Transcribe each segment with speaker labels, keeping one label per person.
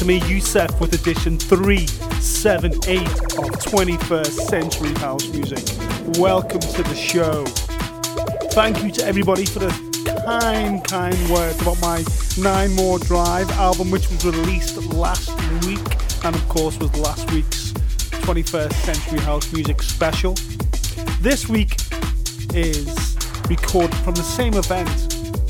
Speaker 1: to
Speaker 2: me, Yousef, with edition 378 of 21st Century House Music. Welcome to the show. Thank you to everybody for the kind, kind words about my Nine More Drive album, which was released last week, and of course was last week's 21st Century House Music special. This week is recorded from the same event,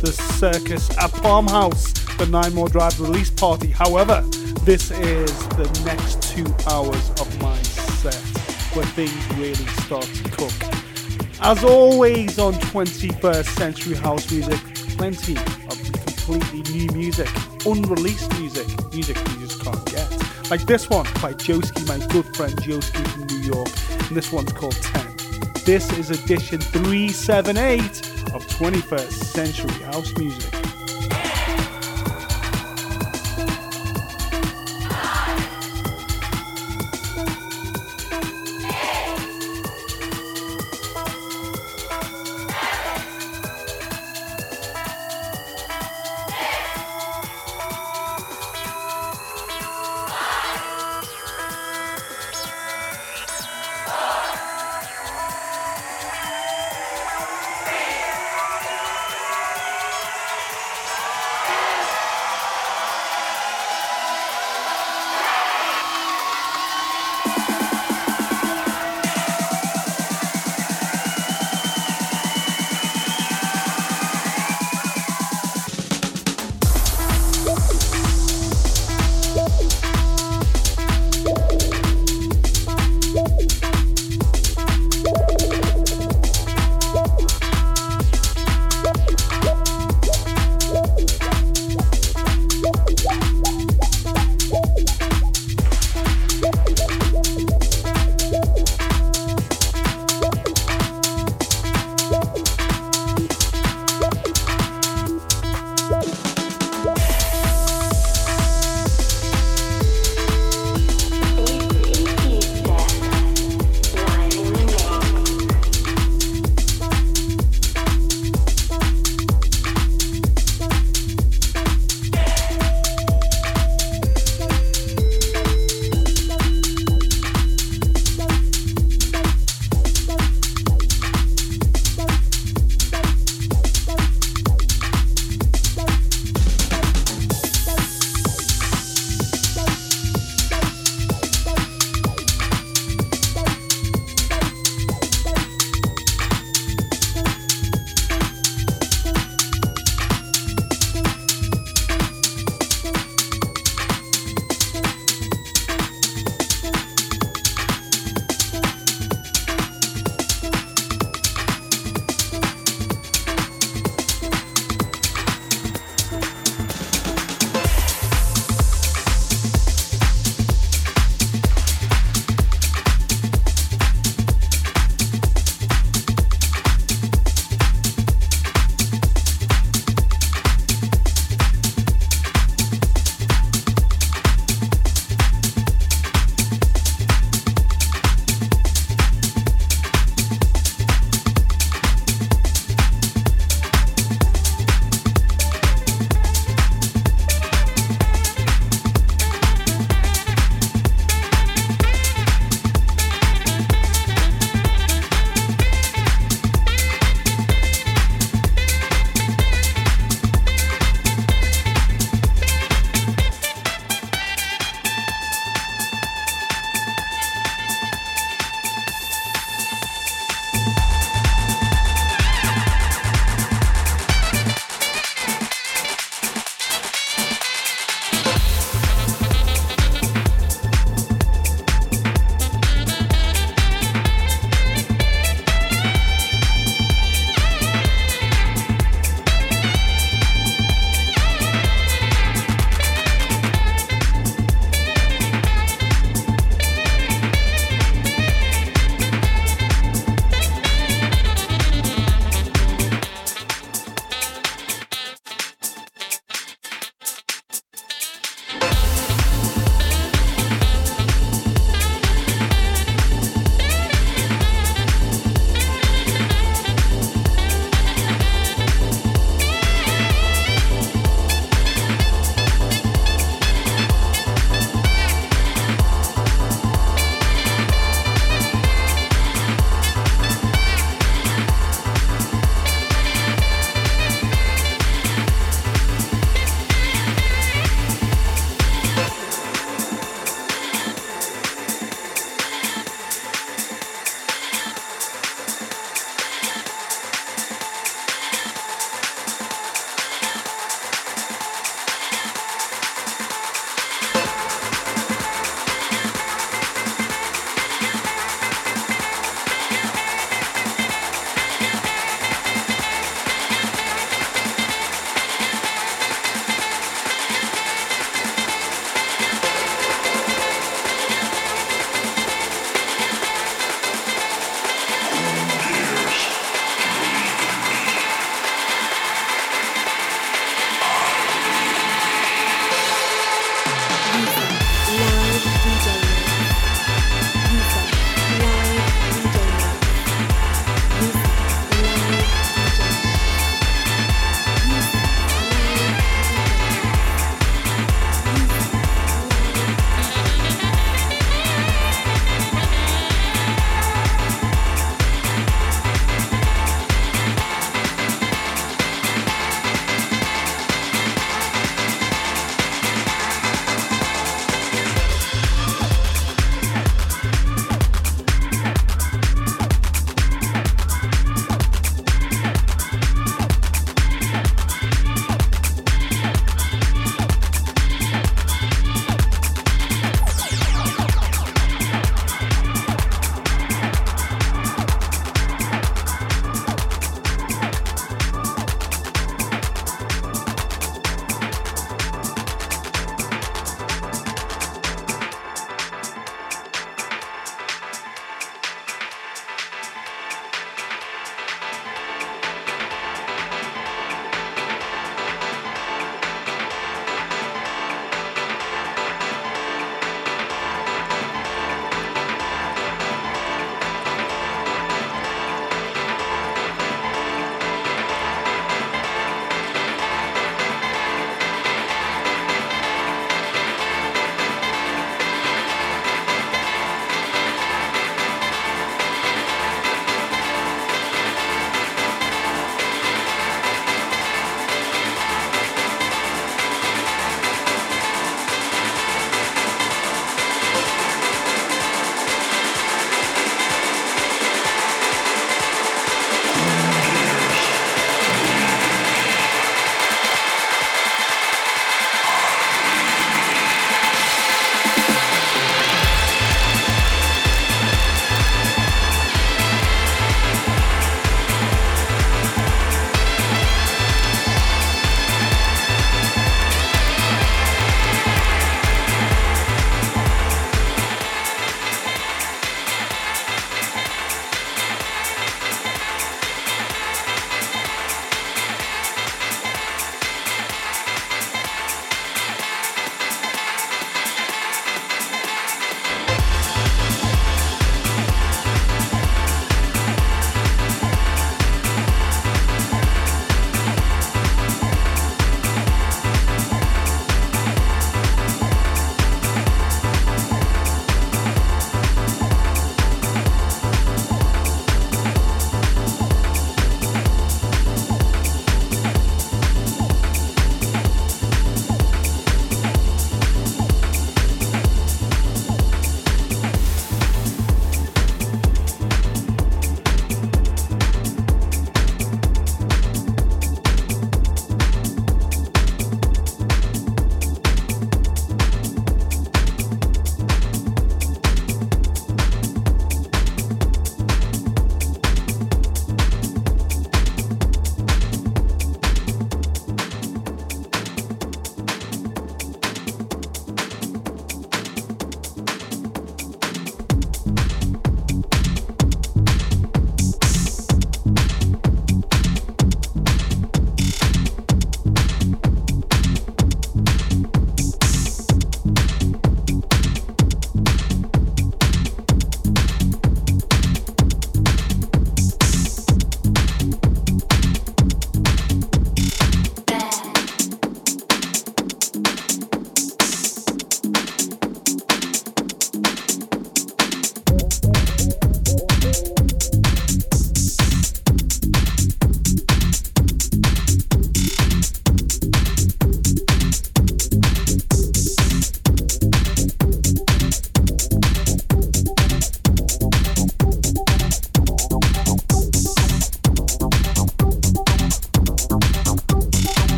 Speaker 2: the Circus at Palm House, the Nine More Drive release party. However, this is the next two hours of my set where things really start to cook. As always on 21st Century House Music, plenty of completely new music, unreleased music, music you just can't get. Like this one by Joeski, my good friend Joeski from New York, and this one's called 10. This is edition 378 of 21st Century House Music.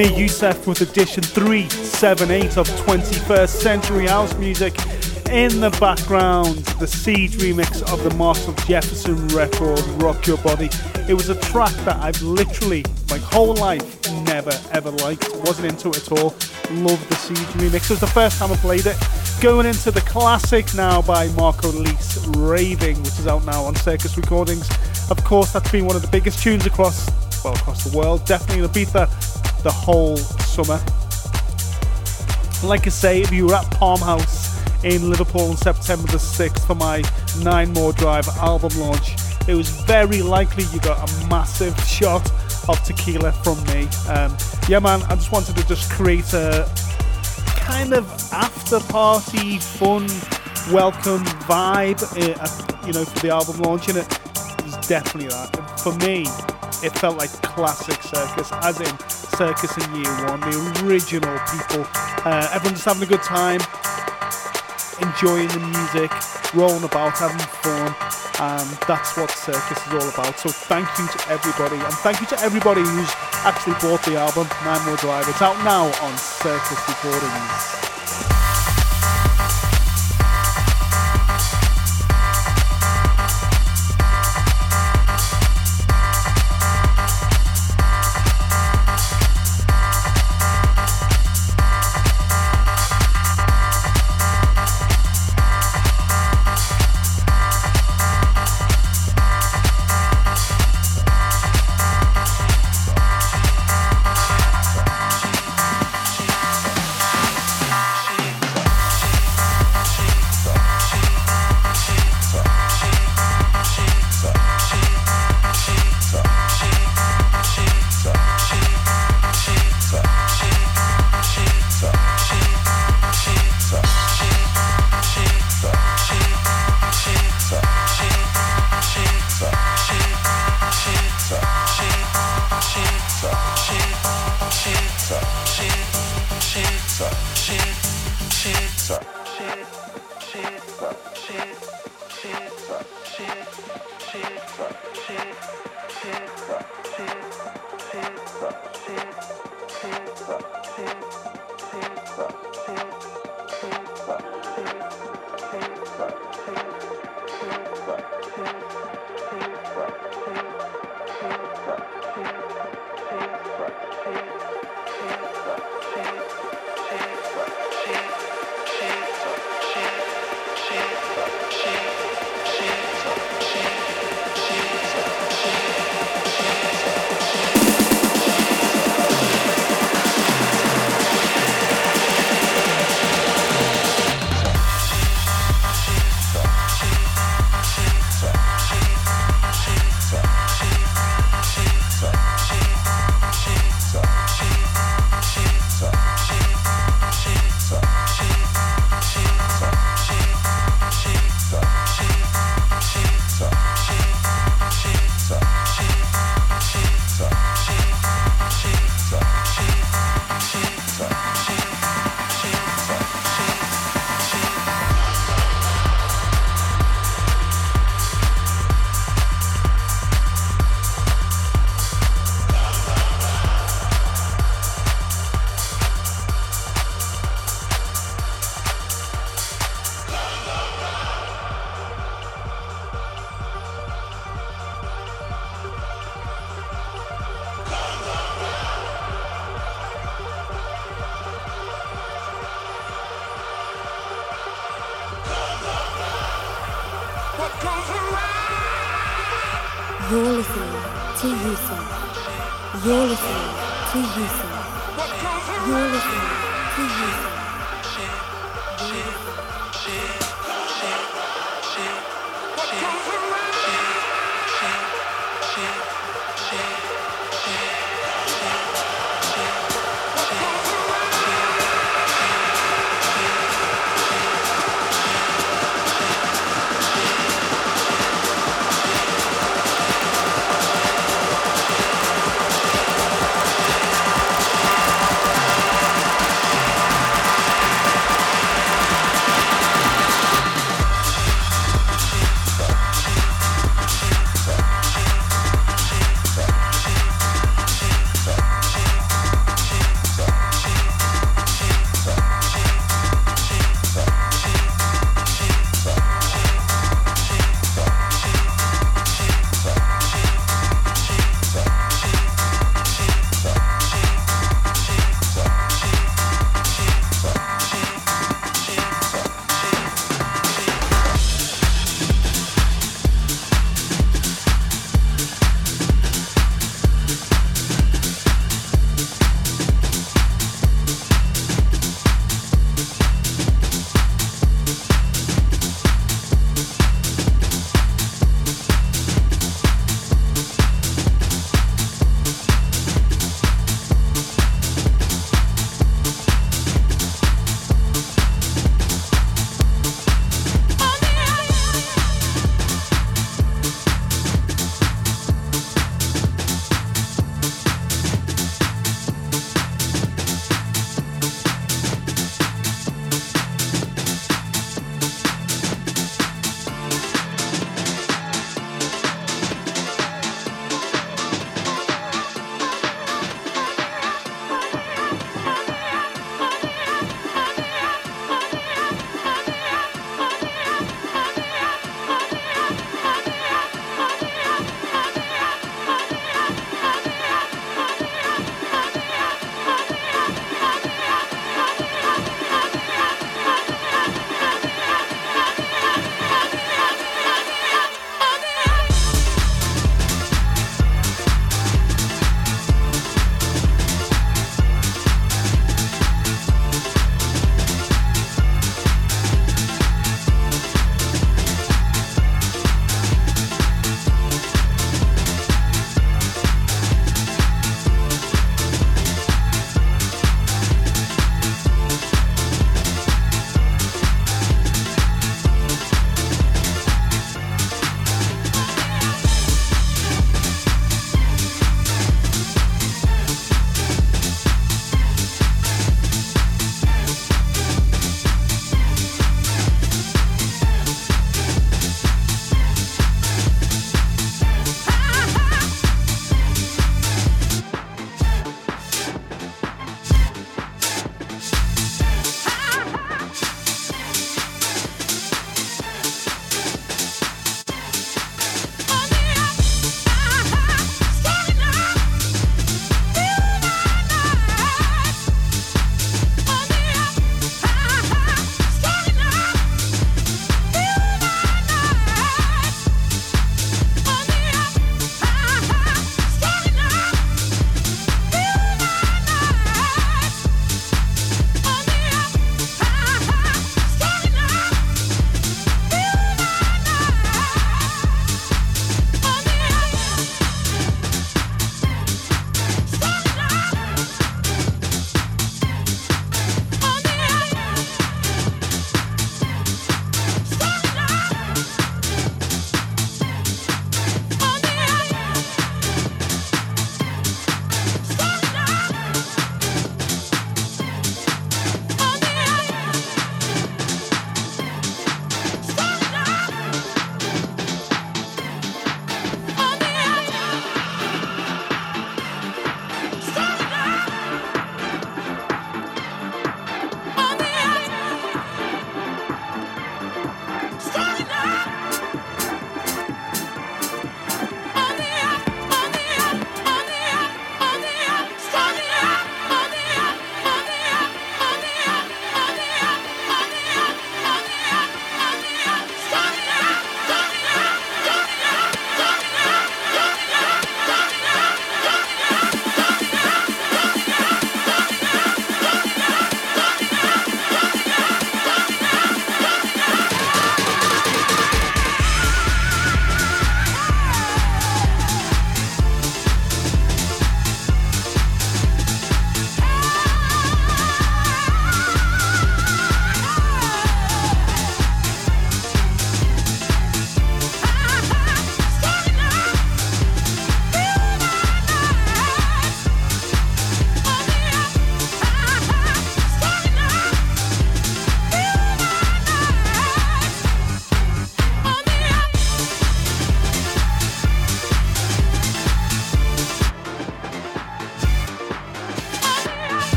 Speaker 2: Me, Yousef, with edition 378 of 21st Century House Music. In the background, the Siege remix of the Marshall Jefferson record, Rock Your Body. It was a track that I've literally, my whole life, never ever liked. Wasn't into it at all. Love the Siege remix. It was the first time I played it. Going into the classic now by Marco Lys, Raving, which is out now on Circus Recordings. Of course, that's been one of the biggest tunes across well across the world. Definitely in Ibiza the whole summer. Like I say, if you were at Palm House in Liverpool on September the 6th for my Nine More Drive album launch, it was very likely you got a massive shot of tequila from me. Um, yeah, man, I just wanted to just create a kind of after party, fun, welcome vibe, uh, you know, for the album launch, and it was definitely that. For me, it felt like classic circus, as in circus in year one, the original people. Uh, everyone just having a good time, enjoying the music, rolling about, having fun. And that's what circus is all about. So thank you to everybody, and thank you to everybody who's actually bought the album, Nine More Drive. It's out now on Circus Recordings.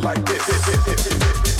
Speaker 3: Like this.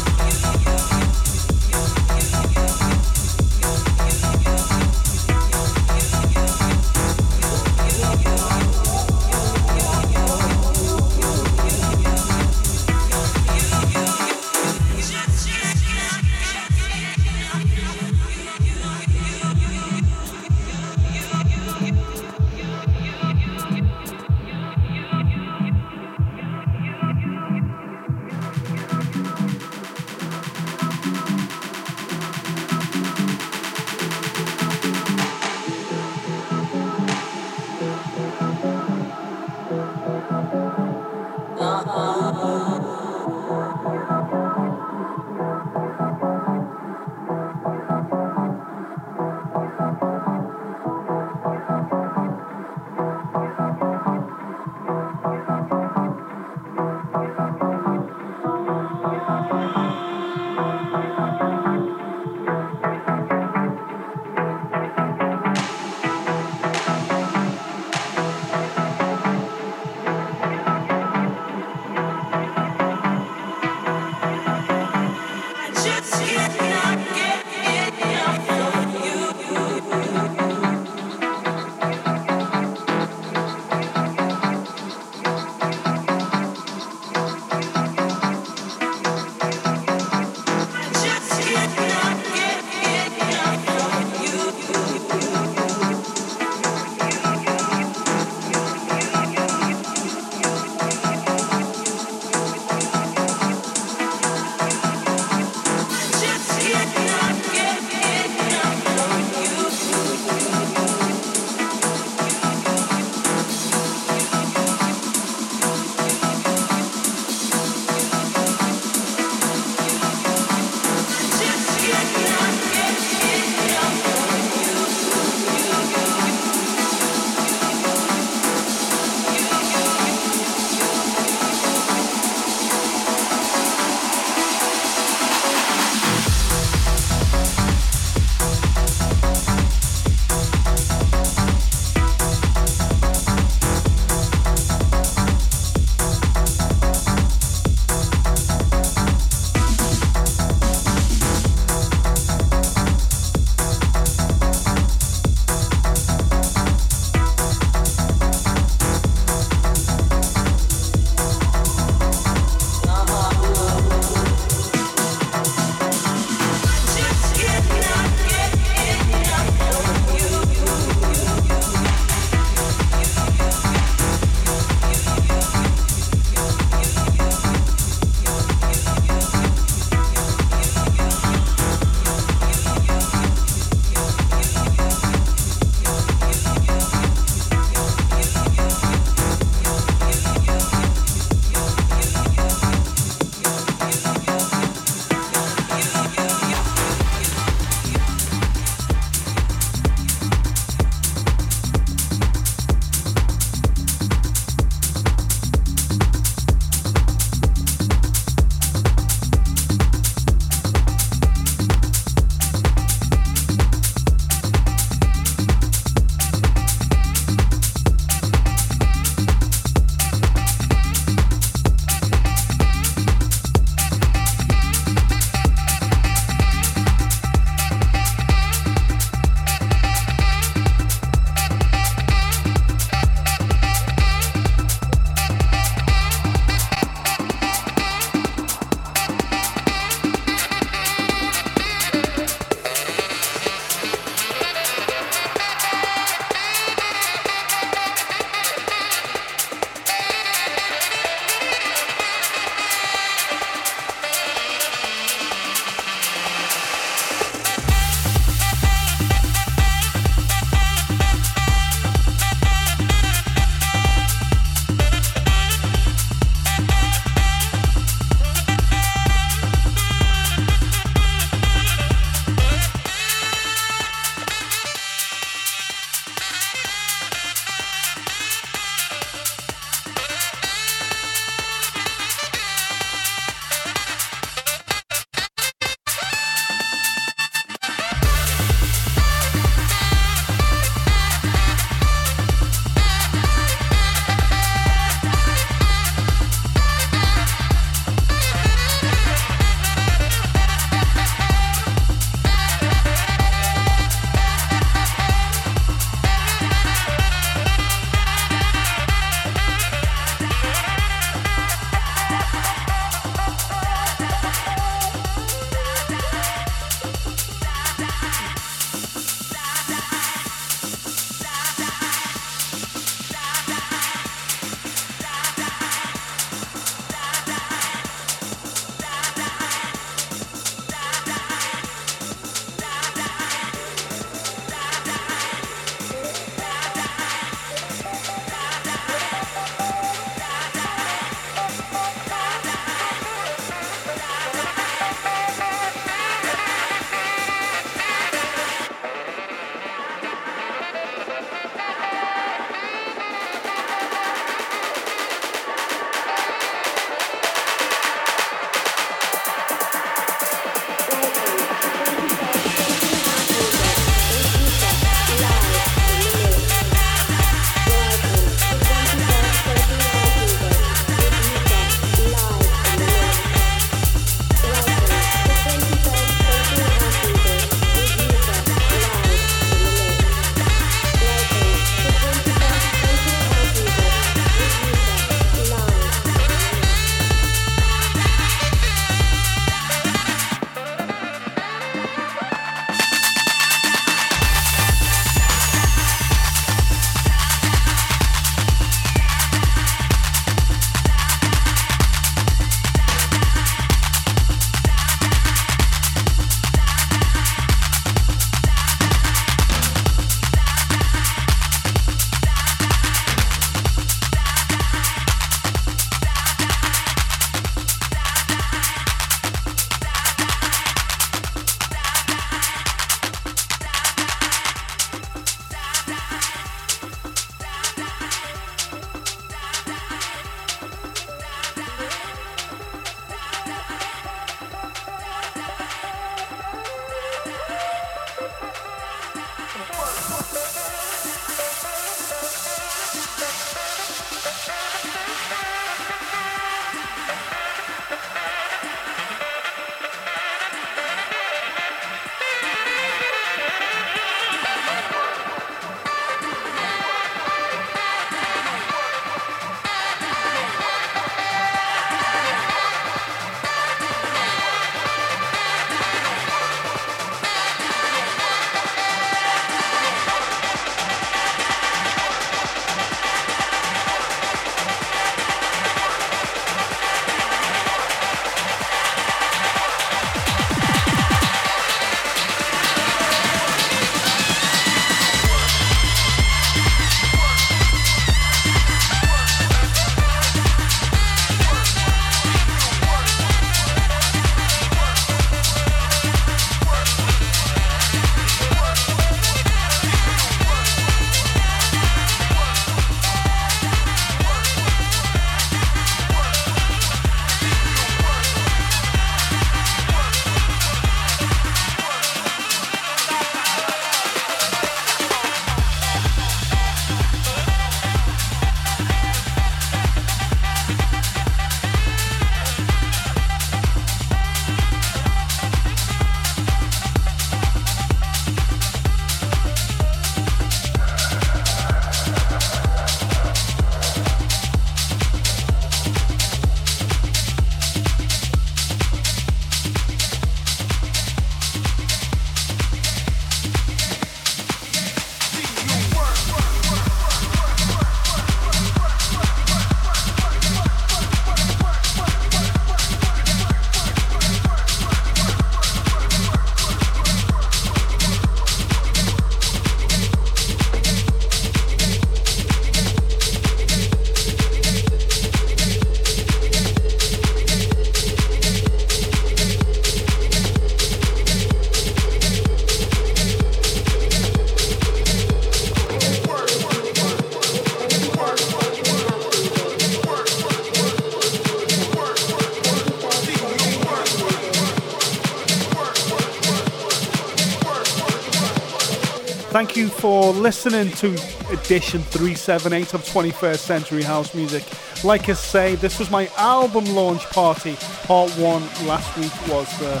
Speaker 2: Thank you for listening to edition 378 of 21st Century House Music. Like I say, this was my album launch party. Part one last week was the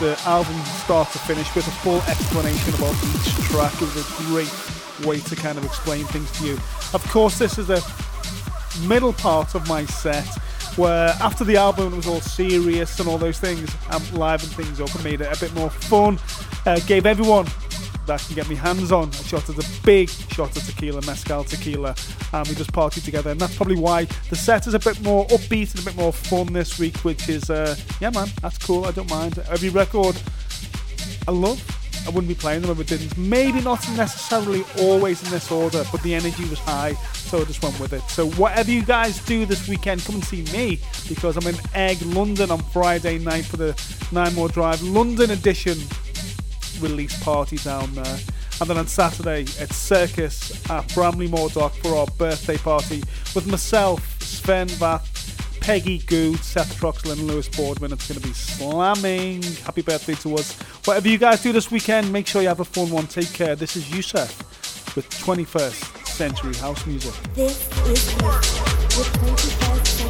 Speaker 2: the album start to finish with a full explanation about each track. It was a great way to kind of explain things to you. Of course, this is the middle part of my set where after the album was all serious and all those things, I livened things up and made it a bit more fun. Uh, gave everyone that I can get my hands on. A shot of a big shot of tequila, mezcal tequila, and we just partied together. And that's probably why the set is a bit more upbeat and a bit more fun this week, which is, uh, yeah, man, that's cool. I don't mind. Every record I love. I wouldn't be playing them if it didn't. Maybe not necessarily always in this order, but the energy was high, so I just went with it. So whatever you guys do this weekend, come and see me because I'm in Egg, London on Friday night for the Nine More Drive London edition release party down there. And then on Saturday at Circus at Bramley-Moore Dock for our birthday party with myself, Sven Vath, Peggy Gou, Seth Troxler, and Lewis Boardman. It's going to be slamming. Happy birthday to us. Whatever you guys do this weekend, make sure you have a fun one. Take care. This is Yousef with 21st Century House Music.
Speaker 1: This is with 21st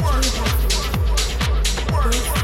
Speaker 1: Century House